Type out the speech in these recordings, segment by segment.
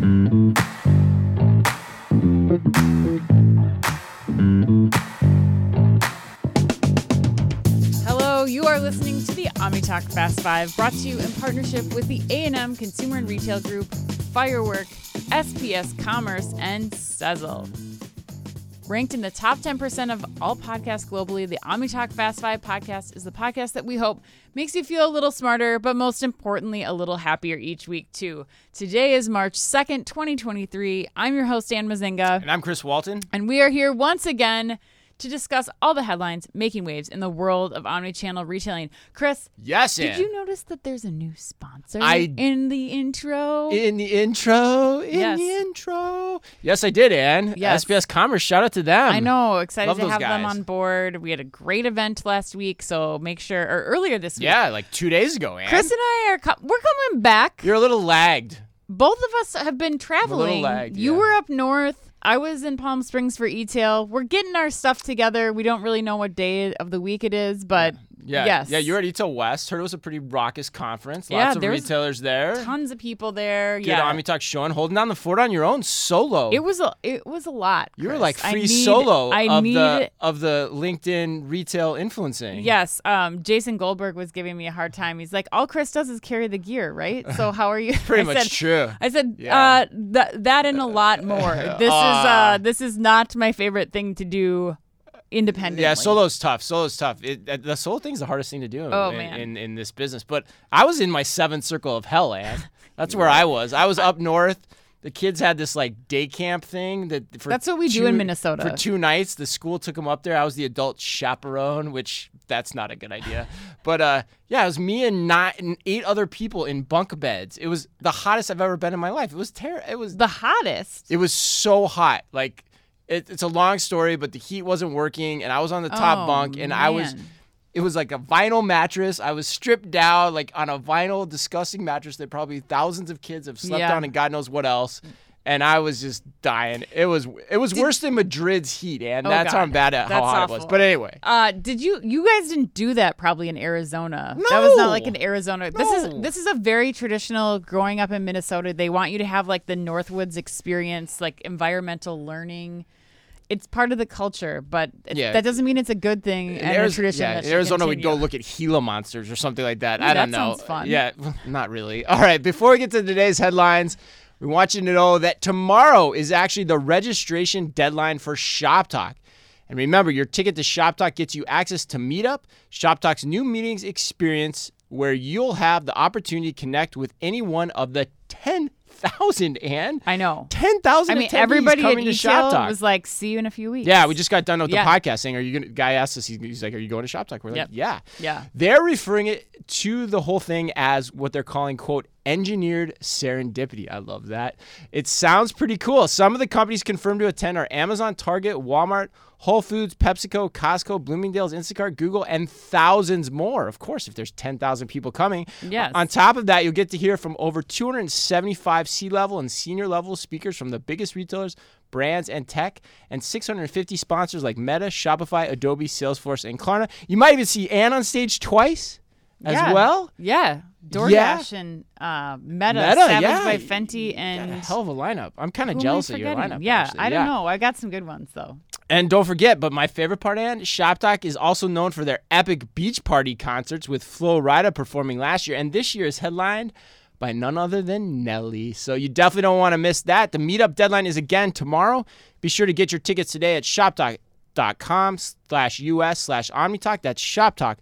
Hello, you are listening to the OmniTalk Fast Five, brought to you in partnership with the A&M Consumer and Retail Group, Firework, SPS Commerce, and Sezzle. Ranked in the top 10% of all podcasts globally, the OmniTalk Fast Five podcast is the podcast that we hope makes you feel a little smarter, but most importantly, a little happier each week, too. Today is March 2nd, 2023. I'm your host, Ann Mezzenga, And I'm Chris Walton. and we are here once again to discuss all the headlines making waves in the world of omnichannel retailing. Chris, Yes, did Ann. you notice that there's a new sponsor I- in the intro? in the intro, in Yes. the intro. Yes, I did, Ann. Yes. SPS Commerce, shout out to them. I know, excited Love to have them on board. We had a great event last week, so make sure, or earlier this week. Yeah, like two days ago, Ann. Chris and I are co- we're coming back. You're a little lagged. Both of us have been traveling. lagged, you yeah. were up north. I was in Palm Springs for e-tail. We're getting our stuff together. We don't really know what day of the week it is, but Yeah. yes. Yeah, you're at eTail West. Heard it was a pretty raucous conference. Yeah, Lots of there was retailers there. tons of people there. Good yeah. OmniTalk showing, holding down the fort on your own solo. It was a it was a lot. you were like I free need- solo I of need the of the LinkedIn retail influencing. Yes, um, Jason Goldberg was giving me a hard time. He's like, "All Chris does is carry the gear, right? So how are you?" Pretty I much said, true. I said Yeah. uh, th- that and a lot more. This is Ah. uh, this is not my favorite thing to do independently. Yeah, solo's tough. Solo's tough. It, the solo thing's the hardest thing to do Oh, in, man. in in this business. But I was in my seventh circle of hell, Ann. That's where I was. I was up north. The kids had this like day camp thing that for That's what we do in Minnesota. For two nights, the school took them up there. I was the adult chaperone, which that's not a good idea. but uh, yeah, it was me and nine, and eight other people in bunk beds. It was the hottest I've ever been in my life. It was terrible. It was The hottest. it was so hot. Like it, it's a long story, but the heat wasn't working, and I was on the top Oh, bunk, and I was. It was like a vinyl mattress. I was stripped down, like on a vinyl, disgusting mattress that probably thousands of kids have slept Yeah. on, and God knows what else. And I was just dying. It was it was worse than Madrid's heat, and Oh, that's how I'm bad at how That's hot it was. But anyway, Uh, did you you guys didn't do that probably in Arizona? That was not like No. in Arizona. This is this is a very traditional growing up in Minnesota. They want you to have like the Northwoods experience, like environmental learning. It's part of the culture, but it, Yeah. that doesn't mean it's a good thing and a tradition. yeah, in Arizona, we'd go look at Gila monsters or something like that. Ooh, I don't that know. sounds fun. Yeah, not really. All right, before we get to today's headlines, we want you to know that tomorrow is actually the registration deadline for Shop Talk. And remember, your ticket to Shop Talk gets you access to Meetup, Shop Talk's new meetings experience, where you'll have the opportunity to connect with any one of the 10,000, and I know. 10,000 I mean, everybody at coming to Shop Talk. was like, "See you in a few weeks." Yeah, we just got done with Yeah. the podcast saying, "Are you going?" to Guy asked us, he's, like, "Are you going to Shop Talk?" We're Yep. like, "Yeah." Yeah. They're referring it to the whole thing as what they're calling "quote engineered serendipity." I love that. It sounds pretty cool. Some of the companies confirmed to attend are Amazon, Target, Walmart. Whole Foods, PepsiCo, Costco, Bloomingdale's, Instacart, Google, and thousands more. Of course, if there's 10,000 people coming. Yes. On top of that, you'll get to hear from over 275 C level and senior level speakers from the biggest retailers, brands, and tech, and 650 sponsors like Meta, Shopify, Adobe, Salesforce, and Klarna. You might even see Ann on stage twice as Yeah. well. Yeah. DoorDash and uh, Meta, Meta, Savage yeah. by Fenty, and hell of a lineup. I'm kind of who am I jealous of your lineup. Yeah, actually. I don't know. I got some good ones though. And don't forget, but my favorite part, Ann, ShopTalk is also known for their epic beach party concerts with Flo Rida performing last year, and this year is headlined by none other than Nelly. So you definitely don't want to miss that. The meetup deadline is again tomorrow. Be sure to get your tickets today at shoptalk.com slash us slash omnitalk. That's shoptalk.com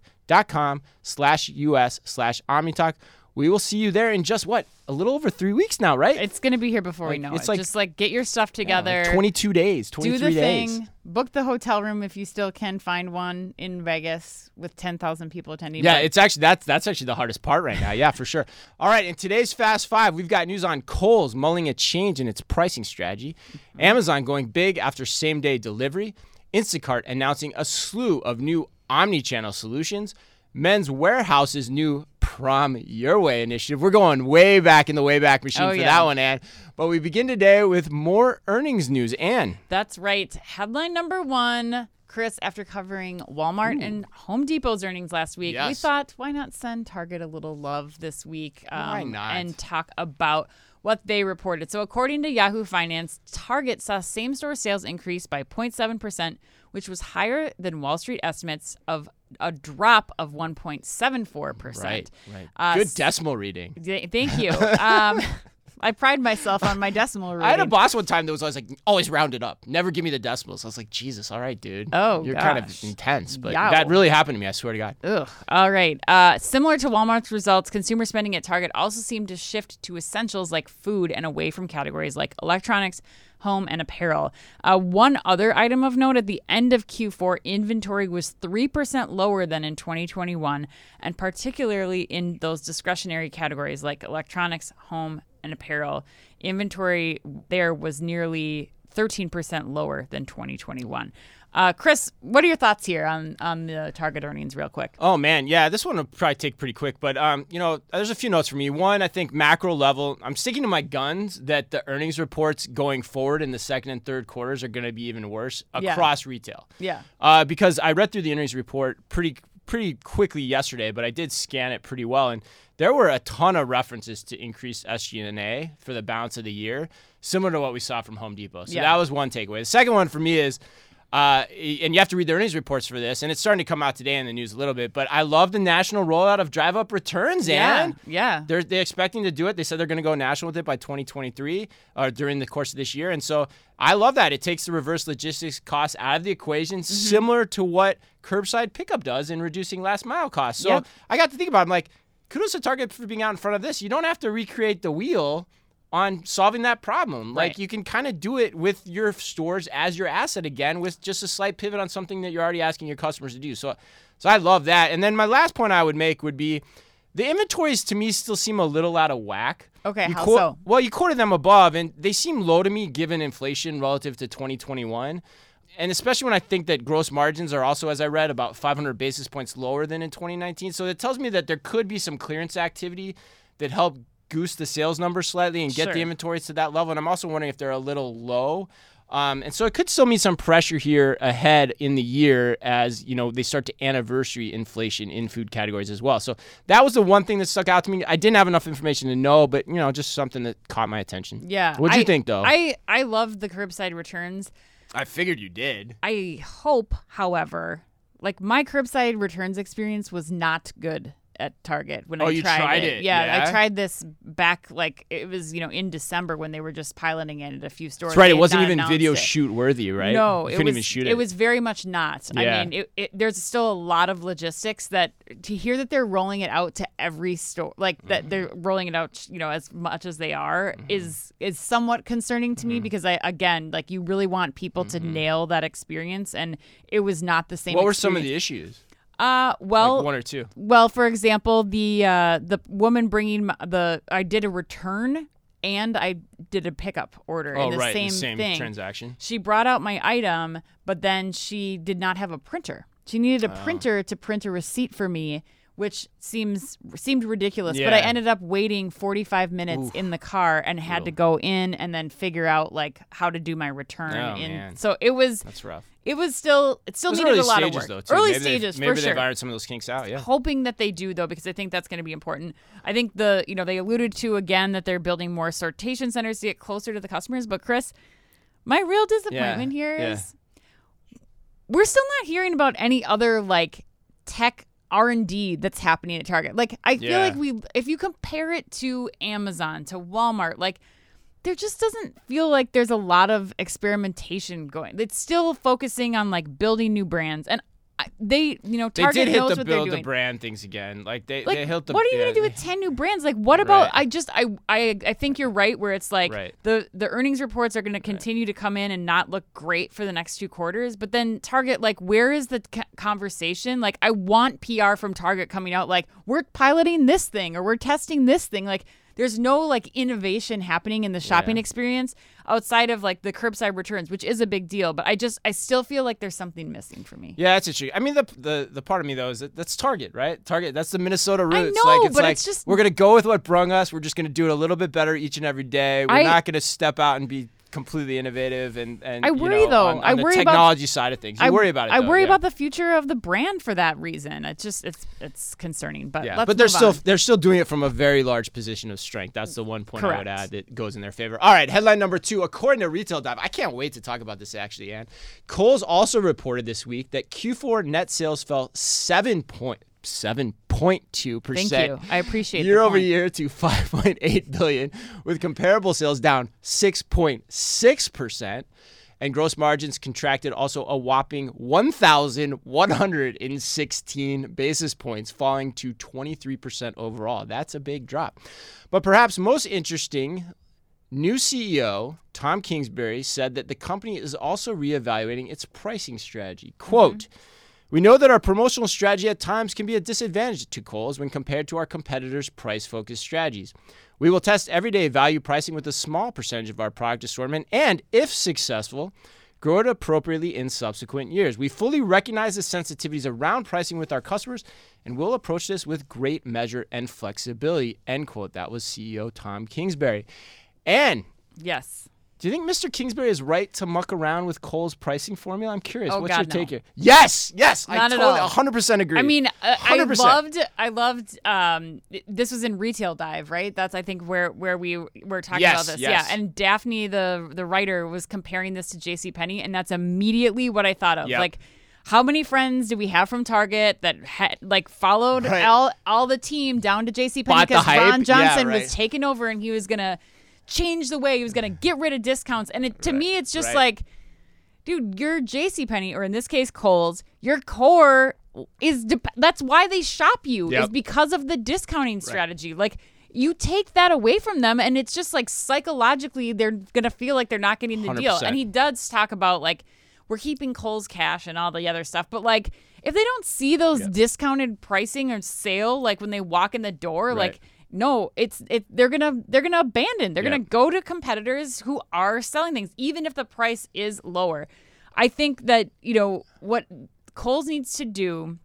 slash us slash omnitalk. We will see you there in just what? A little over three weeks now, right? It's gonna be here before we know it's it. like- Just like get your stuff Yeah, together. like 22 days, 23 do the days. thing. Book the hotel room if you still can find one in Vegas with ten thousand people attending. Yeah, But it's actually that's that's actually the hardest part right now. Yeah, for sure. All right, in today's Fast Five, we've got news on Kohl's mulling a change in its pricing strategy, mm-hmm. Amazon going big after same day delivery, Instacart announcing a slew of new omni-channel solutions, Men's Wearhouse's new Prom Your Way initiative. We're going way back in the Wayback Machine Oh, for yeah. that one, Ann. But we begin today with more earnings news. Ann. That's right. Headline number one. Chris, after covering Walmart and Home Depot's earnings last week, we thought, why not send Target a little love this week? um, Why not? And talk about what they reported. So, according to Yahoo Finance, Target saw same store sales increase by 0.7%, which was higher than Wall Street estimates of a drop of 1.74%. Right, right. Uh, Good decimal reading. Th- Thank you. Um, I pride myself on my decimal reading. I had a boss one time that was always like, always round it up, never give me the decimals. I was like, Jesus, all right, dude. Oh, you're kind of intense, but Yow. that really happened to me. I swear to God. Ugh. All right. Uh, similar to Walmart's results, consumer spending at Target also seemed to shift to essentials like food and away from categories like electronics, home, and apparel. Uh, one other item of note at the end of Q4, inventory was 3% lower than in 2021, and particularly in those discretionary categories like electronics, home, and apparel. Inventory there was nearly 13% lower than 2021. Uh, Chris, what are your thoughts here on, on the Target earnings, real quick? Oh man, yeah, this one will probably take pretty quick, but um, you know, there's a few notes for me. One, I think macro level, I'm sticking to my guns that the earnings reports going forward in the second and third quarters are going to be even worse Yeah. across retail. Yeah. Uh, because I read through the earnings report pretty pretty quickly yesterday, but I did scan it pretty well, and there were a ton of references to increased SG&A for the balance of the year, similar to what we saw from Home Depot. So Yeah. that was one takeaway. The second one for me is. Uh, and you have to read the earnings reports for this, and it's starting to come out today in the news a little bit. But I love the national rollout of drive up returns, and Yeah. they're they expecting to do it. They said they're going to go national with it by 2023 or during the course of this year. And so I love that. It takes the reverse logistics costs out of the equation, Mm-hmm. similar to what curbside pickup does in reducing last mile costs. So. I got to think about it. I'm like, kudos to Target for being out in front of this. You don't have to recreate the wheel on solving that problem. Right. Like you can kind of do it with your stores as your asset again with just a slight pivot on something that you're already asking your customers to do. So so I love that. And then my last point I would make would be the inventories to me still seem a little out of whack. Okay, You how quote- so? Well, you quoted them above, and they seem low to me given inflation relative to 2021. And especially when I think that gross margins are also, as I read, about 500 basis points lower than in 2019. So it tells me that there could be some clearance activity that help goose the sales numbers slightly and get Sure. the inventories to that level. And I'm also wondering if they're a little low. Um, and so it could still mean some pressure here ahead in the year as you know they start to anniversary inflation in food categories as well. So that was the one thing that stuck out to me. I didn't have enough information to know, but you know, just something that caught my attention. Yeah. What do you think, though? I, I love the curbside returns. I figured you did. I hope, however, like my curbside returns experience was not good at Target when Oh, I tried, tried it, Yeah, yeah? I tried this back like it was you know in December when they were just piloting it at a few stores. That's right. It wasn't even video it. shoot worthy, right? No, you it couldn't was, even shoot it. It was very much not. Yeah. I mean, it, it, there's still a lot of logistics that to hear that they're rolling it out to every store, like that Mm-hmm. they're rolling it out, you know, as much as they are, is is somewhat concerning to Mm-hmm. me because I again, like, you really want people to nail that experience, and it was not the same. what were some of the issues? Uh, well, like one or two. well, for example, the uh, the woman bringing the I did a return and I did a pickup order Oh, in the right. same, the same thing. transaction. She brought out my item, but then she did not have a printer. She needed Oh. a printer to print a receipt for me, which seems seemed ridiculous. But I ended up waiting 45 minutes in the car and had to go in and then figure out like how to do my return. Oh, in man. so it was That's rough. it was still it still Those needed a lot stages, of work. though. Too. Early maybe they've- stages Maybe for they've sure ironed some of those kinks out. Yeah. hoping that they do though because i think that's going to be important i think the you know they alluded to again that they're building more sortation centers to get closer to the customers but chris my real disappointment here is yeah. we're still not hearing about any other like tech r&d that's happening at target like i feel Yeah. like we if you compare it to amazon to walmart like there just doesn't feel like there's a lot of experimentation going. It's still focusing on like building new brands, and they, you know, They Target did hit knows the what they're build doing the brand things again. Like they, like they hit the. what are you yeah, gonna do with 10 new brands like what about Right. i just I, I i think you're right where it's like Right. the the earnings reports are gonna continue to come in and not look great for the next two quarters but then target like where is the c- conversation like i want pr from target coming out like we're piloting this thing or we're testing this thing like there's no like innovation happening in the shopping Yeah. experience outside of like the curbside returns which is a big deal but i just i still feel like there's something missing for me Yeah, that's interesting. I mean, the, the the part of me though is that that's Target, right? Target. That's the Minnesota roots. I know, like it's but like it's just- we're gonna go with what brung us. We're just gonna do it a little bit better each and every day. We're I- not gonna step out and be completely innovative and and I you worry, know, though. on, on I the worry about- technology side of things. You I worry about it. I though, worry yeah. about the future of the brand for that reason. It's just it's it's concerning. But Yeah, let's but they're still on. they're still doing it from a very large position of strength. That's the one point I would add that goes in their favor. All right, headline number two. According to Retail Dive, I can't wait to talk about this actually. And Kohl's also reported this week that Q4 net sales fell seven point seven point two Thank percent you. I appreciate year over point. year to 5.8 billion, with comparable sales down 6.6 percent. And gross margins contracted also a whopping 1,116 basis points, falling to 23% overall. That's a big drop. But perhaps most interesting, new CEO Tom Kingsbury said that the company is also reevaluating its pricing strategy. Quote, we know that our promotional strategy at times can be a disadvantage to Kohl's when compared to our competitors' price focused strategies. We will test everyday value pricing with a small percentage of our product assortment and, if successful, grow it appropriately in subsequent years. We fully recognize the sensitivities around pricing with our customers and will approach this with great measure and flexibility. End quote. That was CEO Tom Kingsbury. And Yes. Do you think Mr. Kingsbury is right to muck around with Kohl's pricing formula? I'm curious. Oh, What's God, your no. take here? Yes, yes. I Not at totally, all. 100% agree. I mean, uh, I 100%. loved, I loved. Um, this was in Retail Dive, right? That's I think where where we were talking Yes, about this. yes. Yeah, and Daphne, the the writer, was comparing this to J.C. Penney, and that's immediately what I thought of. Yep. Like, how many friends do we have from Target that had like followed Right. all all the team down to J.C. Penney Bought the because hype? Ron Yeah, Johnson right. was taking over and he was gonna change the way he was gonna get rid of discounts. And it, to me, it's just right. like dude, your J.C. Penney or in this case Kohl's, your core is dep- that's why they shop you is because of the discounting strategy. Like you take that away from them, and it's just like psychologically they're gonna feel like they're not getting the deal. 100%. And he does talk about like we're keeping Kohl's cash and all the other stuff, but like if they don't see those discounted pricing or sale, like when they walk in the door, Right. like no, it's it. They're gonna they're gonna abandon. They're Yeah. gonna go to competitors who are selling things, even if the price is lower. I think that you know what Kohl's needs to do.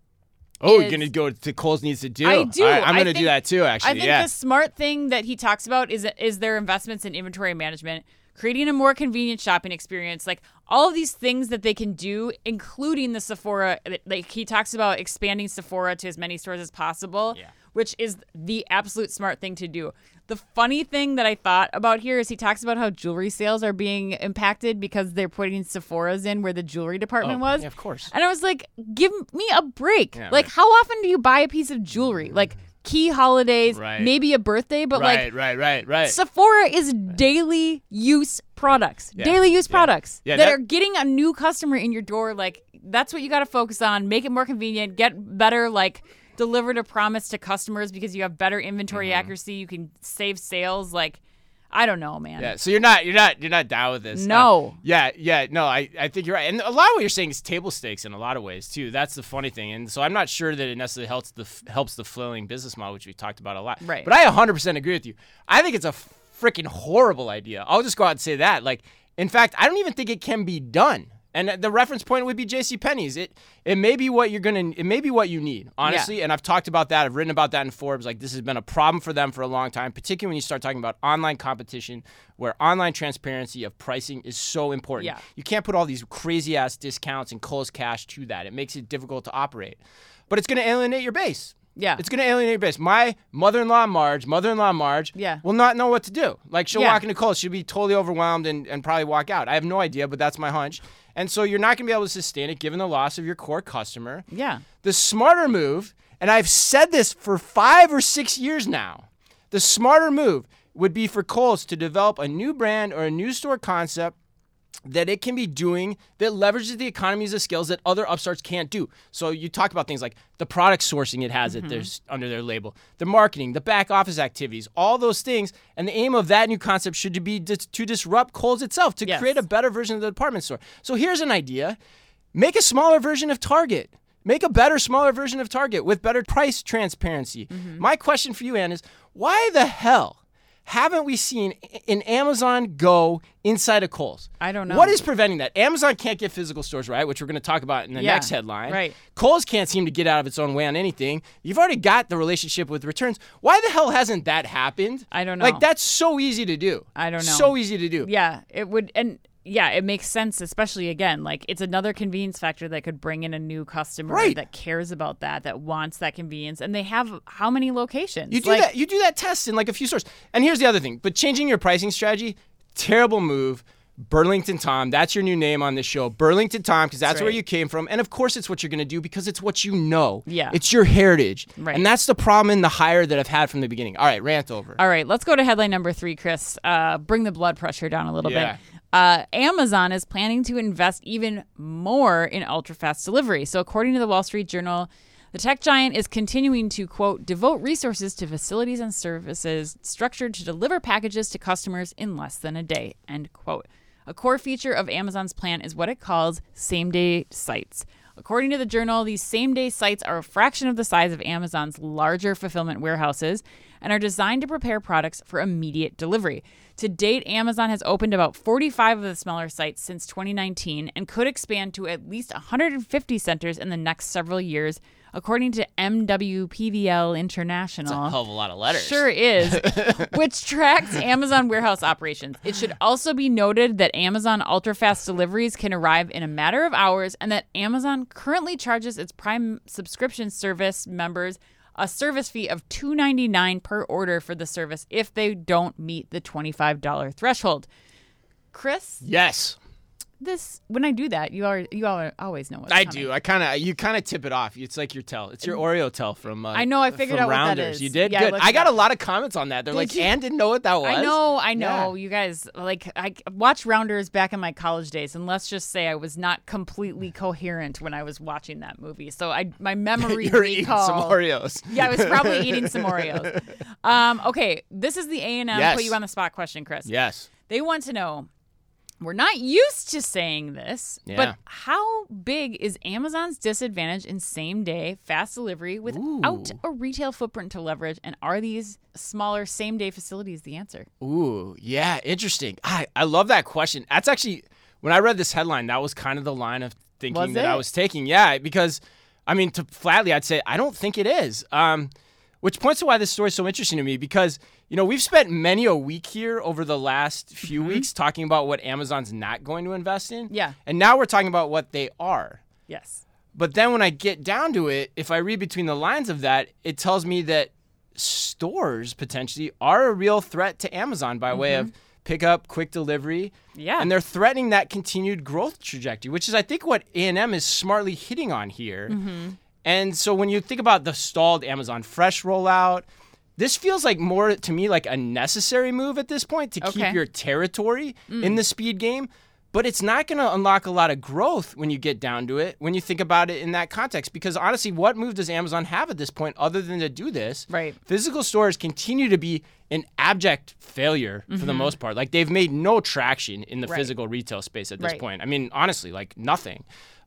oh, you're going to go to Kohl's needs to do. I do. Right, I'm going to do think- that too, actually. I think yeah. the smart thing that he talks about is is their investments in inventory management, creating a more convenient shopping experience, like all of these things that they can do, including the Sephora. Like he talks about expanding Sephora to as many stores as possible, Yeah. Which is the absolute smart thing to do. The funny thing that I thought about here is he talks about how jewelry sales are being impacted because they're putting Sephora's in where the jewelry department Oh, was. yeah, of course. And I was like, give me a break. Yeah, like, right. how often do you buy a piece of jewelry? Mm. Like key holidays, Right. maybe a birthday, but right, like right, right, right. Sephora is daily use products, Yeah, daily use yeah. products Yeah, that, that- are getting a new customer in your door. Like that's what you got to focus on. Make it more convenient. Get better, like delivered a promise to customers because you have better inventory Mm-hmm. accuracy. You can save sales. Like I don't know, man. Yeah, so you're not you're not you're not down with this. Uh, No. yeah, yeah, no, I, I think you're right. And a lot of what you're saying is table stakes in a lot of ways too. That's the funny thing. And so I'm not sure that it necessarily helps the helps the flailing business model, which we talked about a lot. Right. But I 100% agree with you. I think it's a freaking horrible idea. I'll just go out and say that. Like, in fact, I don't even think it can be done. And the reference point would be J.C. Penney's. It it may be what you're gonna. It may be what you need, honestly. And I've talked about that. I've written about that in Forbes. Like this has been a problem for them for a long time, particularly when you start talking about online competition, where online transparency of pricing is so important. Yeah. You can't put all these crazy ass discounts and Kohl's cash to that. It makes it difficult to operate. But it's gonna alienate your base. Yeah. It's going to alienate your base. My mother-in-law Marge, mother-in-law Marge, Yeah. will not know what to do. Like she'll Yeah. walk into Kohl's, she'll be totally overwhelmed and, and probably walk out. I have no idea, but that's my hunch. And so you're not going to be able to sustain it given the loss of your core customer. Yeah. The smarter move, and I've said this for five or six years now, the smarter move would be for Kohl's to develop a new brand or a new store concept that it can be doing that leverages the economies of skills that other upstarts can't do. So you talk about things like the product sourcing it has Mm-hmm. it there's under their label, the marketing, the back office activities, all those things. And the aim of that new concept should be to disrupt Kohl's itself, to Yes. create a better version of the department store. So here's an idea: make a smaller version of Target. Make a better, smaller version of Target with better price transparency. Mm-hmm. My question for you, Ann, is why the hell haven't we seen an Amazon go inside of Kohl's? I don't know. What is preventing that? Amazon can't get physical stores right, which we're going to talk about in the Yeah, next headline. right. Kohl's can't seem to get out of its own way on anything. You've already got the relationship with returns. Why the hell hasn't that happened? I don't know. Like that's so easy to do. I don't know. So easy to do. Yeah, it would, and yeah, it makes sense, especially again, like it's another convenience factor that could bring in a new customer Right. that cares about that, that wants that convenience, and they have how many locations? You do Like, that. You do that test in like a few stores. And here's the other thing. But changing your pricing strategy, terrible move. Burlington Tom, that's your new name on this show. Burlington Tom, because that's, That's where you came from. And of course, it's what you're going to do because it's what you know. Yeah. It's your heritage. Right. And that's the problem in the hire that I've had from the beginning. All right, rant over. All right, let's go to headline number three, Chris. Uh, bring the blood pressure down a little Yeah. bit. Uh, Amazon is planning to invest even more in ultra fast delivery. So, according to the Wall Street Journal, the tech giant is continuing to, quote, devote resources to facilities and services structured to deliver packages to customers in less than a day, end quote. A core feature of Amazon's plan is what it calls same day sites. According to the journal, these same day sites are a fraction of the size of Amazon's larger fulfillment warehouses and are designed to prepare products for immediate delivery. To date, Amazon has opened about 45 of the smaller sites since 2019 and could expand to at least 150 centers in the next several years, according to MWPVL International. A Hell of a lot of letters. Sure is, which tracks Amazon warehouse operations. It should also be noted that Amazon ultra fast deliveries can arrive in a matter of hours and that Amazon currently charges its Prime subscription service members a service fee of $2.99 per order for the service if they don't meet the $25 threshold. Chris, Yes. This when I do that, you are you al- always know what's I coming. do. I kind of you kind of tip it off. It's like your tell. It's your Oreo tell from. Uh, I know, I figured out what that Rounders. You did Yeah, I good. I it got a lot of comments on that. They're like, you? Ann didn't know what that was. I know, I Yeah. know. You guys, like, I watched Rounders back in my college days, and let's just say I was not completely coherent when I was watching that movie. So I, my memory You're eating some Oreos. Yeah, I was probably eating some Oreos. Um, okay, this is the A and M put you on the spot question, Chris. Yes. They want to know. We're not used to saying this, Yeah. but how big is Amazon's disadvantage in same day fast delivery without Ooh. a retail footprint to leverage? And are these smaller same day facilities the answer? Ooh, yeah, interesting. I, I love that question. That's actually when I read this headline, that was kind of the line of thinking that I was taking. Yeah, because I mean, to flatly, I'd say I don't think it is. Um, which points to why this story is so interesting to me because you know we've spent many a week here over the last few weeks talking about what Amazon's not going to invest in. Mm-hmm. Yeah. and now we're talking about what they are. Yes. But then when I get down to it, if I read between the lines of that, it tells me that stores potentially are a real threat to Amazon by way of pickup, quick delivery. Mm-hmm. Yeah. And they're threatening that continued growth trajectory, which is I think what A&M is smartly hitting on here. Mm-hmm. And so when you think about the stalled Amazon Fresh rollout, this feels like more to me like a necessary move at this point to Okay. Mm. keep your territory in the speed game. But it's not going to unlock a lot of growth when you get down to it, when you think about it in that context. Because honestly, what move does Amazon have at this point other than to do this? Right. Physical stores continue to be an abject failure for the most part. Like they've made no traction in the Mm-hmm. Right. physical retail space at this Right. point. I mean, honestly, like nothing.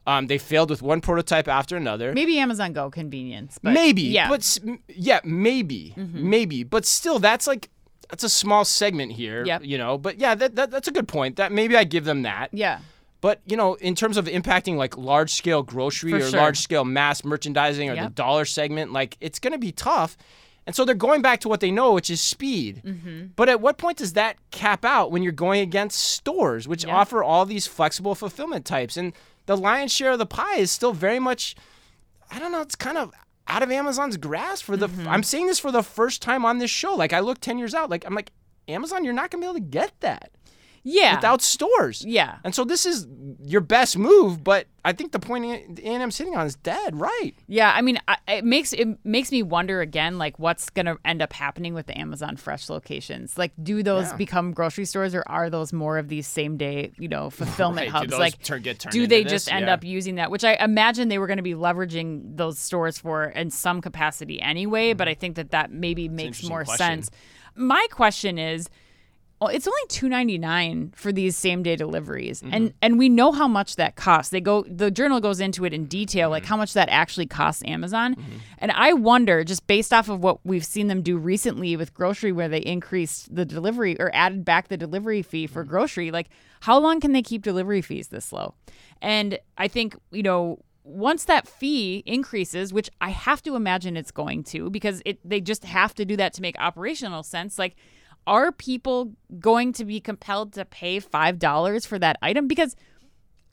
Um, they failed with one prototype after another. Maybe Amazon Go convenience. But maybe, Yeah. Mm-hmm. but yeah, maybe, maybe, but still, that's like that's a small segment here. Yep. You know, but yeah, that, that that's a good point. That maybe I give them that. yeah. But you know, in terms of impacting like large scale grocery For or sure. large scale mass merchandising or the dollar segment, like it's going to be tough. And so they're going back to what they know, which is speed. Mm-hmm. But at what point does that cap out when you're going against stores, which Yeah. offer all these flexible fulfillment types? And the lion's share of the pie is still very much, I don't know, it's kind of out of Amazon's grasp for the. Mm-hmm. I'm saying this for the first time on this show. Like I look 10 years out, like I'm like, Amazon, you're not going to be able to get that Yeah. without stores. yeah. And so this is your best move, but I think the point A&M sitting on is dead, right? Yeah, I mean, I, it makes it makes me wonder again, like what's gonna end up happening with the Amazon Fresh locations? Like, do those Yeah. become grocery stores, or are those more of these same day, you know, fulfillment Right, hubs? those like, turn- do they this? just end Yeah. up using that? Which I imagine they were going to be leveraging those stores for in some capacity anyway. But mm-hmm. I think that that maybe makes more question. sense. My question is it's only two ninety nine for these same day deliveries, Mm-hmm. and and we know how much that costs. They go the journal goes into it in detail, like Mm-hmm. how much that actually costs Amazon. And I wonder, just based off of what we've seen them do recently with grocery, where they increased the delivery or added back the delivery fee for Mm-hmm. grocery, like how long can they keep delivery fees this low? And I think you know once that fee increases, which I have to imagine it's going to, because it they just have to do that to make operational sense, like are people going to be compelled to pay five dollars for that item? Because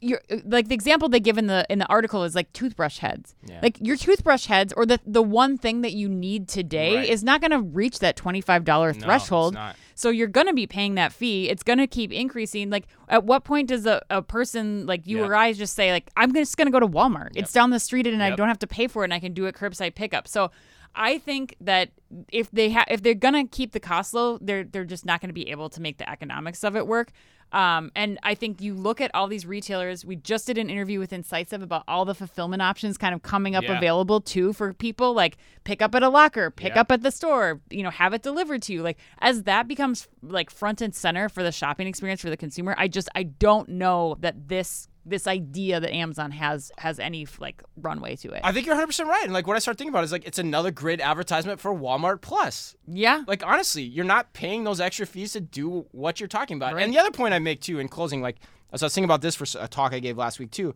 you're like the example they give in the in the article is like toothbrush heads. Yeah. like your toothbrush heads or the the one thing that you need today Right. is not going to reach that $25 it's threshold. so you're going to be paying that fee. It's going to keep increasing. Like at what point does a, a person like you Yep. or i just say like i'm just going to go to walmart. It's down the street and i don't have to pay for it and i can do it curbside pickup. So I think that if they ha- if they're gonna keep the cost low, they're they're just not gonna be able to make the economics of it work. Um, and I think you look at all these retailers. We just did an interview with Incisive about all the fulfillment options kind of coming up Yeah. available too for people, like pick up at a locker, pick Yeah. up at the store, you know, have it delivered to you. Like as that becomes like front and center for the shopping experience for the consumer, I just I don't know that this this idea that Amazon has has any like runway to it. I think you're 100 percent right. And like what I start thinking about is like it's another great advertisement for Walmart Plus. yeah. Like honestly, you're not paying those extra fees to do what you're talking about. Right. And the other point I make too in closing, like as I was thinking about this for a talk I gave last week too.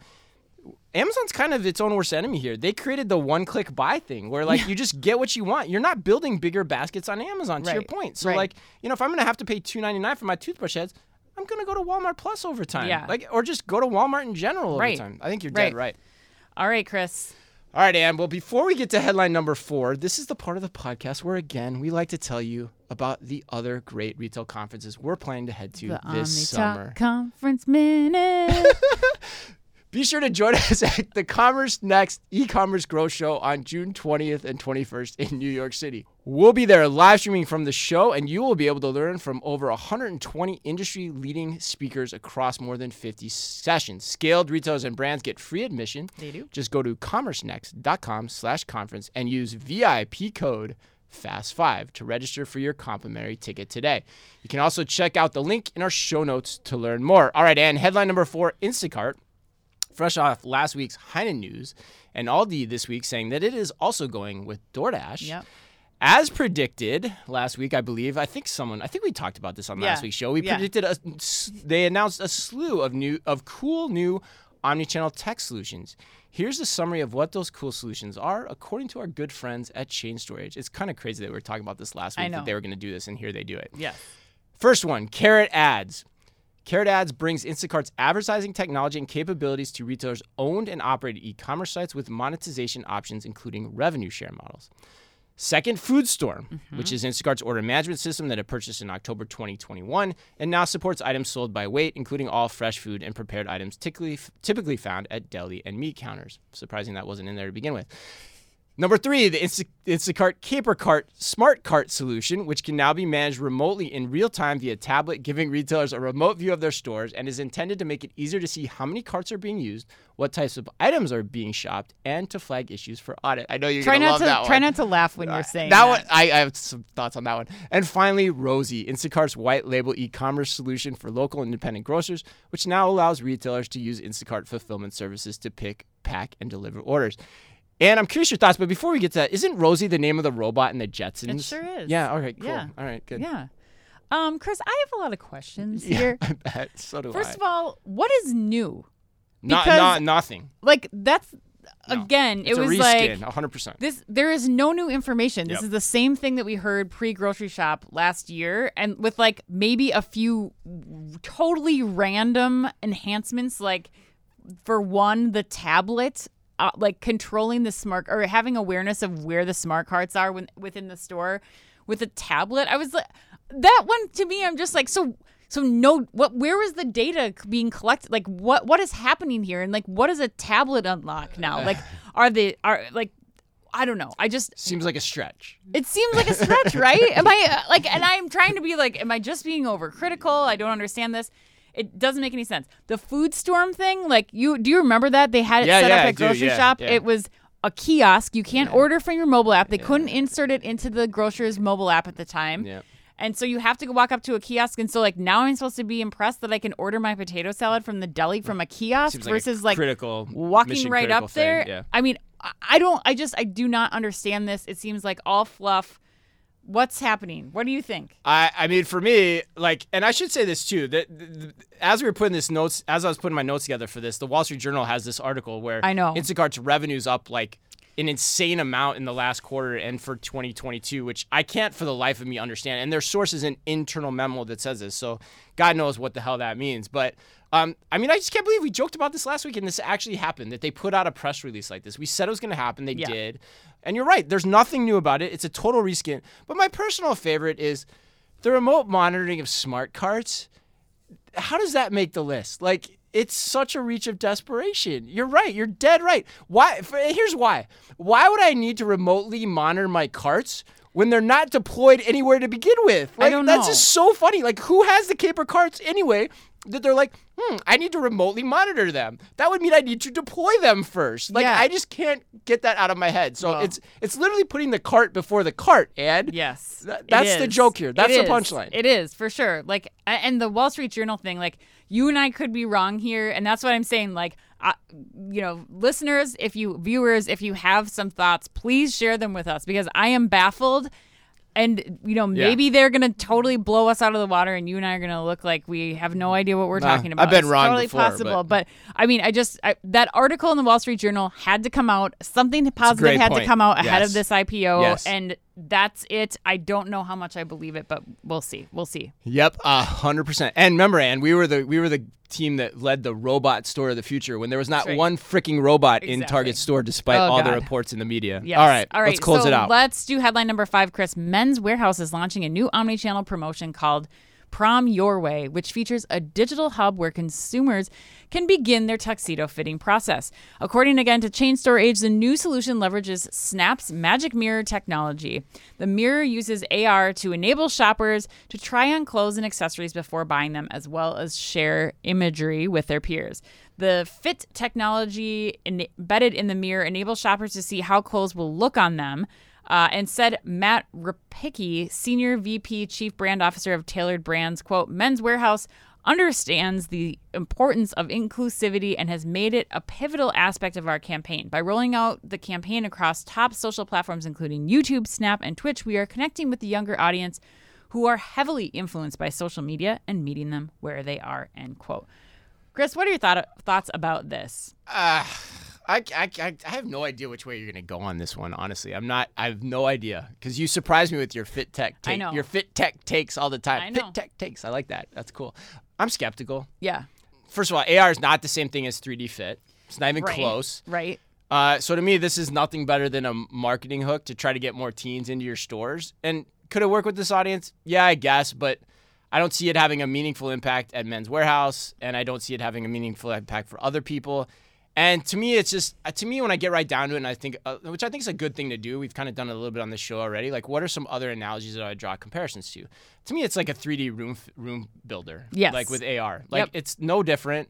Amazon's kind of its own worst enemy here. They created the one-click buy thing, where like you just get what you want. You're not building bigger baskets on Amazon. To your point, so Right. like you know, if I'm gonna have to pay $2.99 for my toothbrush heads, I'm gonna go to Walmart Plus over time. Yeah. Like or just go to Walmart in general over Right. time. I think you're Right. dead right. All right, Chris. All right, Ann. Well, before we get to headline number four, this is the part of the podcast where, again, we like to tell you about the other great retail conferences we're planning to head to The this OmniTalk summer. Conference Minute. Be sure to join us at the Commerce Next e-commerce growth show on June 20th and 21st in New York City. We'll be there live streaming from the show, and you will be able to learn from over 120 industry-leading speakers across more than 50 sessions. Scaled retailers and brands get free admission. They do. Just go to commercenext.com slash conference and use VIP code FAST5 to register for your complimentary ticket today. You can also check out the link in our show notes to learn more. All right, and headline number four, Instacart fresh off last week's Heinen news and Aldi this week saying that it is also going with DoorDash. Yep. As predicted last week, I believe. I think someone. I think we talked about this on last week's show. We Yeah. predicted a. They announced a slew of new, of cool new omnichannel tech solutions. Here's a summary of what those cool solutions are, according to our good friends at Chain Store Age. It's kind of crazy that we were talking about this last week that they were going to do this, and here they do it. Yes. First one, Carrot Ads. Carrot Ads brings Instacart's advertising technology and capabilities to retailers' owned and operated e-commerce sites with monetization options, including revenue share models. Second, FoodStorm, mm-hmm. which is Instacart's order management system that it purchased in October 2021 and now supports items sold by weight, including all fresh food and prepared items typically, typically found at deli and meat counters. Surprising that wasn't in there to begin with. Number three, the Insta- Instacart Caper Cart Smart Cart solution, which can now be managed remotely in real time via tablet, giving retailers a remote view of their stores and is intended to make it easier to see how many carts are being used, what types of items are being shopped, and to flag issues for audit. I know you're Try gonna not love to that try not to laugh when you're uh, saying that, that. one, I, I have some thoughts on that one. And finally, Rosie, Instacart's white label e-commerce solution for local independent grocers, which now allows retailers to use Instacart fulfillment services to pick, pack, and deliver orders. And I'm curious your thoughts, but before we get to that, isn't Rosie the name of the robot in the Jetsons? It sure is. Yeah. All right. Cool. Yeah. All right. Good. Yeah. Um, Chris, I have a lot of questions Yeah, here. I bet. So do First I. of all, what is new? not, because- not nothing. Like that's No. again, It's it a was reskin, like 100%. this there is no new information. This Yep. is the same thing that we heard pre grocery shop last year and with like maybe a few totally random enhancements like for one the tablet uh, like controlling the smart or having awareness of where the smart carts are when, within the store with a tablet. I was like that one to me I'm just like so so no what where was the data being collected like what what is happening here and like what does a tablet unlock now like are they are like I don't know. I just Seems like a stretch. it seems like a stretch, right? Am I uh, like and I'm trying to be like am I just being overcritical? I don't understand this. It doesn't make any sense. The food storm thing, like you do you remember that? They had it Yeah, set yeah, up I at do, grocery yeah, shop. It was a kiosk. You can't order from your mobile app. They couldn't insert it into the grocer's mobile app at the time. Yeah. And so you have to go walk up to a kiosk. And so, like, now I'm supposed to be impressed that I can order my potato salad from the deli from a kiosk Seems versus like critical walking right critical up thing, there. yeah. I mean, I- I don't, I just, I do not understand this. It seems like all fluff. What's happening? What do you think? I, I mean, for me, like, and I should say this too. That th- th- as we were putting this notes, as I was putting my notes together for this, the Wall Street Journal has this article where I know. Instacart's revenues up like an insane amount in the last quarter and for 2022, which I can't for the life of me understand. And their source is an internal memo that says this, so God knows what the hell that means. But um, I mean, I just can't believe we joked about this last week and this actually happened. That they put out a press release like this. We said it was going to happen. They Yeah. did. And you're right. There's nothing new about it. It's a total reskin. But my personal favorite is the remote monitoring of smart carts. How does that make the list? Like, it's such a reach of desperation. You're right. You're dead right. Why? Here's why. Why would I need to remotely monitor my carts when they're not deployed anywhere to begin with? Like, don't know. That's just so funny. Like, who has the caper carts anyway? That they're like, hmm, I need to remotely monitor them. That would mean I need to deploy them first. Like, Yeah. I just can't get that out of my head. So it's it's literally putting the cart before the cart, and Yes. Th- that's the joke here. That's the punchline. It is for sure. Like, and the Wall Street Journal thing, like, you and I could be wrong here, and that's what I'm saying. Like, I, you know, listeners, if you viewers, if you have some thoughts, please share them with us because I am baffled. And you know, Yeah. maybe they're gonna totally blow us out of the water, and you and I are gonna look like we have no idea what we're Nah, talking about. I've been It's wrong totally before, possible, but I mean, I just I, that article in the Wall Street Journal had to come out. Something positive had to come out ahead Yes. of this IPO, Yes. and that's it. I don't know how much I believe it, but we'll see. We'll see. Yep, a hundred percent. And remember, and we were the we were the team that led the robot store of the future when there was not right. one freaking robot in Target store, despite Oh, all the reports in the media. Yes. All right, All right. let's close so it out. Let's do headline number five, Chris. Men's Wearhouse is launching a new omni-channel promotion called Prom Your Way, which features a digital hub where consumers can begin their tuxedo fitting process. According again to Chain Store Age, the new solution leverages Snap's Magic Mirror technology. The mirror uses AR to enable shoppers to try on clothes and accessories before buying them, as well as share imagery with their peers. The fit technology embedded in the mirror enables shoppers to see how clothes will look on them. Uh, and said Matt Rapicki, Senior VP Chief Brand Officer of Tailored Brands, quote, Men's Wearhouse understands the importance of inclusivity and has made it a pivotal aspect of our campaign. By rolling out the campaign across top social platforms, including YouTube, Snap, and Twitch, we are connecting with the younger audience who are heavily influenced by social media and meeting them where they are, end quote. Chris, what are your thought- thoughts about this? Uh, I, I, I, I have no idea which way you're gonna go on this one. Honestly, I'm not. I have no idea because you surprise me with your fit tech. I know. Your fit tech takes all the time. I know. Fit tech takes. I like that. That's cool. I'm skeptical. Yeah. First of all, AR is not the same thing as 3D fit. It's not even Right. close. Right. Uh, so to me, this is nothing better than a marketing hook to try to get more teens into your stores. And could it work with this audience? Yeah, I guess, but I don't see it having a meaningful impact at Men's Wearhouse, and I don't see it having a meaningful impact for other people. And to me, it's just uh, to me when I get right down to it, and I think, uh, which I think is a good thing to do. We've kind of done it a little bit on the show already. Like, what are some other analogies that I draw comparisons to? To me, it's like a 3D room room builder. Yes. Like with AR. Like Yep. it's no different.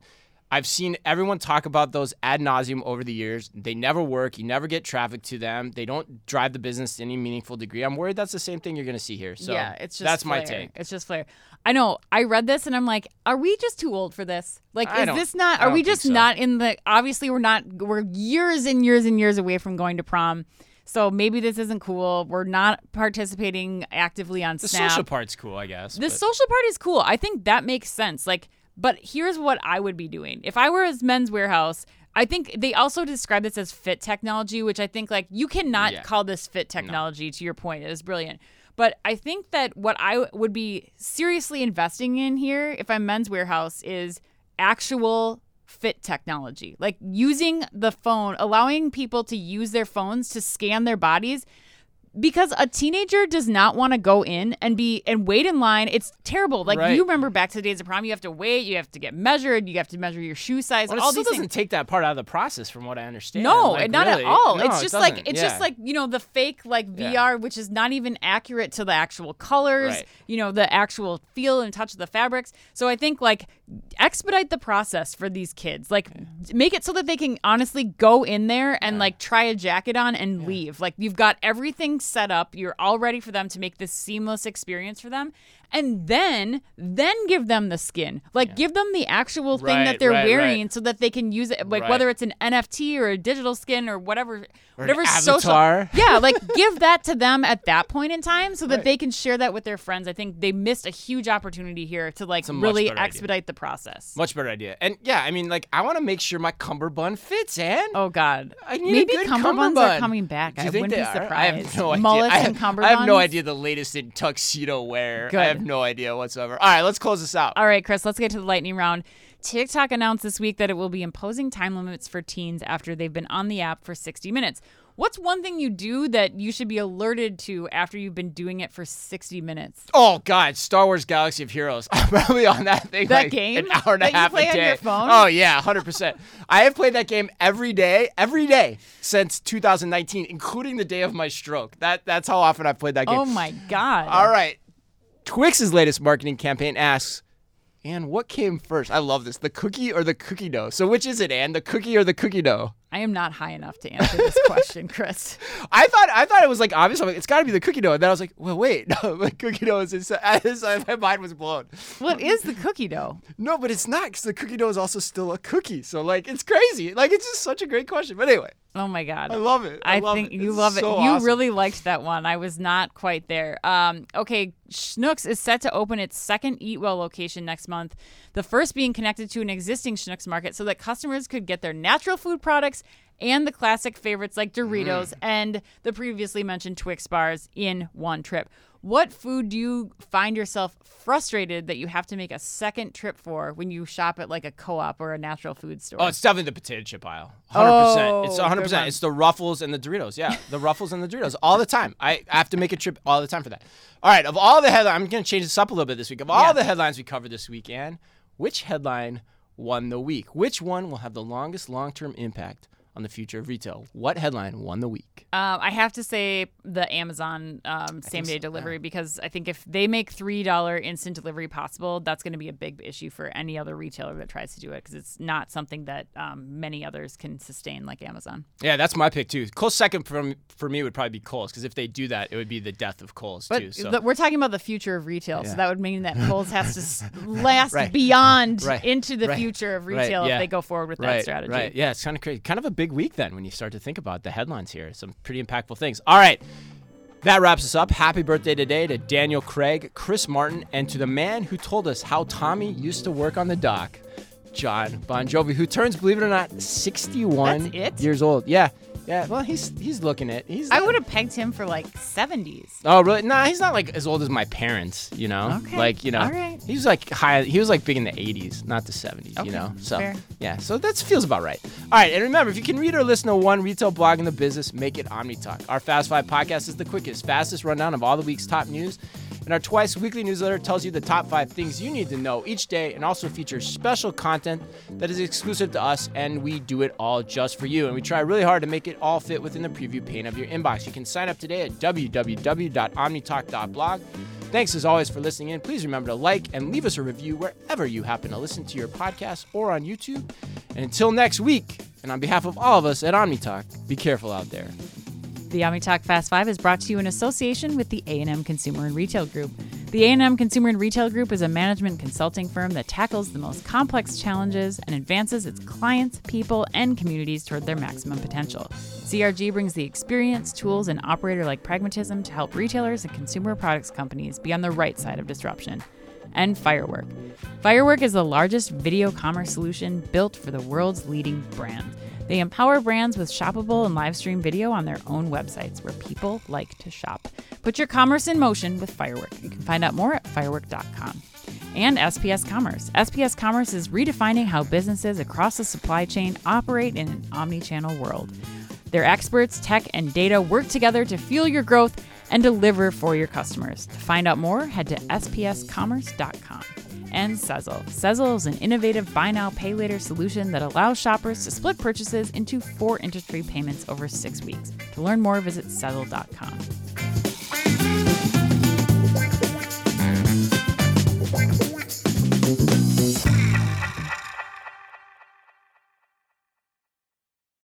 I've seen everyone talk about those ad nauseum over the years. They never work. You never get traffic to them. They don't drive the business to any meaningful degree. I'm worried that's the same thing you're going to see here. So yeah, it's just that's my take. It's just flair. I know. I read this and I'm like, are we just too old for this? Like, I is this not? Are we just so. not in the? Obviously, we're not. We're years and years and years away from going to prom. So maybe this isn't cool. We're not participating actively on The Snap. The social part's cool, I guess. The but- social part is cool. I think that makes sense. Like, but here's what I would be doing if I were as Men's Wearhouse. I think they also describe this as fit technology, which I think like you cannot Yeah. call this fit technology. To your point, it is brilliant. But I think that what I would be seriously investing in here, if I'm Men's Wearhouse, is actual fit technology, like using the phone, allowing people to use their phones to scan their bodies because a teenager does not want to go in and be and wait in line. It's terrible. Like Right. you remember back to the days of prom, you have to wait, you have to get measured, you have to measure your shoe size, Well, it all these doesn't things. take that part out of the process, from what I understand. No, Like, not really. at all. No, it's it just like it's Yeah. just like you know the fake like Yeah. VR, which is not even accurate to the actual colors. Right. You know the actual feel and touch of the fabrics. So I think like expedite the process for these kids. Like make it so that they can honestly go in there and like try a jacket on and leave. Like you've got everything set up. You're all ready for them to make this seamless experience for them. And then then give them the skin. Like give them the actual thing that they're right, right. wearing so that they can use it like Right. whether it's an NFT or a digital skin or whatever Or whatever social yeah, like give that to them at that point in time so that Right. they can share that with their friends. I think they missed a huge opportunity here to like really better idea. expedite the process. Much better idea. And yeah, I mean, like, I want to make sure my cummerbund fits, Ann. Oh God, I need a maybe good cummerbuns cummerbund. are coming back. I wouldn't be surprised. I have no idea. I, and. I have no idea the latest in tuxedo wear. Good. Have no idea whatsoever. All right, let's close this out. All right, Chris, let's get to the lightning round. TikTok announced this week that it will be imposing time limits for teens after they've been on the app for 60 minutes. What's one thing you do that you should be alerted to after you've been doing it for 60 minutes? Oh God, Star Wars Galaxy of Heroes. I'm probably on that thing That like game an hour and that a you half play a on day. your phone? Oh yeah, hundred percent. I have played that game every day, every day since 2019, including the day of my stroke. That that's how often I've played that game. Oh my God. All right. Twix's latest marketing campaign asks, Anne, what came first? I love this. The cookie or the cookie dough? So which is it, Anne? The cookie or the cookie dough? I am not high enough to answer this question, Chris. I thought I thought it was like obvious. I'm like, it's got to be the cookie dough. And then I was like, well, wait, no, the cookie dough is inside. My mind was blown. What is the cookie dough? No, but it's not because the cookie dough is also still a cookie. So like, it's crazy. Like, it's just such a great question. But anyway, Oh my God. I love it. I, I, love think it. you It's love it. so you awesome. really liked that one. I was not quite there. Um, okay, Schnucks is set to open its second Eatwell location next month. The first being connected to an existing Schnucks market so that customers could get their natural food products and the classic favorites like Doritos Mm. and the previously mentioned Twix bars in one trip. What food do you find yourself frustrated that you have to make a second trip for when you shop at like a co-op or a natural food store? Oh, it's definitely the potato chip aisle. 100%. it's Oh, 100%. good one. It's the Ruffles and the Doritos. Yeah, the Ruffles and the Doritos all the time. I I have to make a trip all the time for that. All right, of all the headlines, I'm going to change this up a little bit this week. Of all Yeah. the headlines we covered this week, Anne, which headline won the week? Which one will have the longest long term impact on the future of retail? What headline won the week? Um, I have to say the Amazon um, same day so, delivery because I think if they make three dollar instant delivery possible, that's going to be a big issue for any other retailer that tries to do it because it's not something that um, many others can sustain like Amazon. Yeah, that's my pick too. Close second for, for me would probably be Kohl's because if they do that, it would be the death of Kohl's But too. So. we're talking about the future of retail, Yeah. so that would mean that Kohl's has to last Right. beyond Right. into the Right. future of retail Yeah. if they go forward with that strategy. Right. Yeah, it's kind of crazy. Kind of a big week then when you start to think about the headlines here. Some pretty impactful things. All right. That wraps us up. Happy birthday today to Daniel Craig, Chris Martin, and to the man who told us how Tommy used to work on the dock, John Bon Jovi, who turns, believe it or not, 61 it? years old. Yeah. Yeah. Well, he's he's looking it. He's I not- would have pegged him for like 70s. Oh really? Nah, he's not like as old as my parents. You know, Okay. like you know, All right. he's like high. He was like big in the '80s, not the '70s. Okay, You know, so fair. yeah, so that feels about right. All right, and remember, if you can read or listen to one retail blog in the business, make it OmniTalk. Our Fast Five podcast is the quickest, fastest rundown of all the week's top news. And our twice weekly newsletter tells you the top five things you need to know each day and also features special content that is exclusive to us, and we do it all just for you. And we try really hard to make it all fit within the preview pane of your inbox. You can sign up today at www.omnitalk.blog. Thanks as always for listening in. Please remember to like and leave us a review wherever you happen to listen to your podcast or on YouTube. And until next week, and on behalf of all of us at OmniTalk, be careful out there. The OmniTalk Fast Five is brought to you in association with the A&M Consumer and Retail Group. The A&M Consumer and Retail Group is a management consulting firm that tackles the most complex challenges and advances its clients, people, and communities toward their maximum potential. CRG brings the experience, tools, and operator-like pragmatism to help retailers and consumer products companies be on the right side of disruption. And Firework. Firework is the largest video commerce solution built for the world's leading brands. They empower brands with shoppable and live stream video on their own websites where people like to shop. Put your commerce in motion with Firework. You can find out more at firework.com. And SPS Commerce. SPS Commerce is redefining how businesses across the supply chain operate in an omni-channel world. Their experts, tech, and data work together to fuel your growth and deliver for your customers. To find out more, head to spscommerce.com. And Sezzle. Sezzle is an innovative buy now, pay later solution that allows shoppers to split purchases into four interest free payments over six weeks. To learn more, visit Sezzle.com.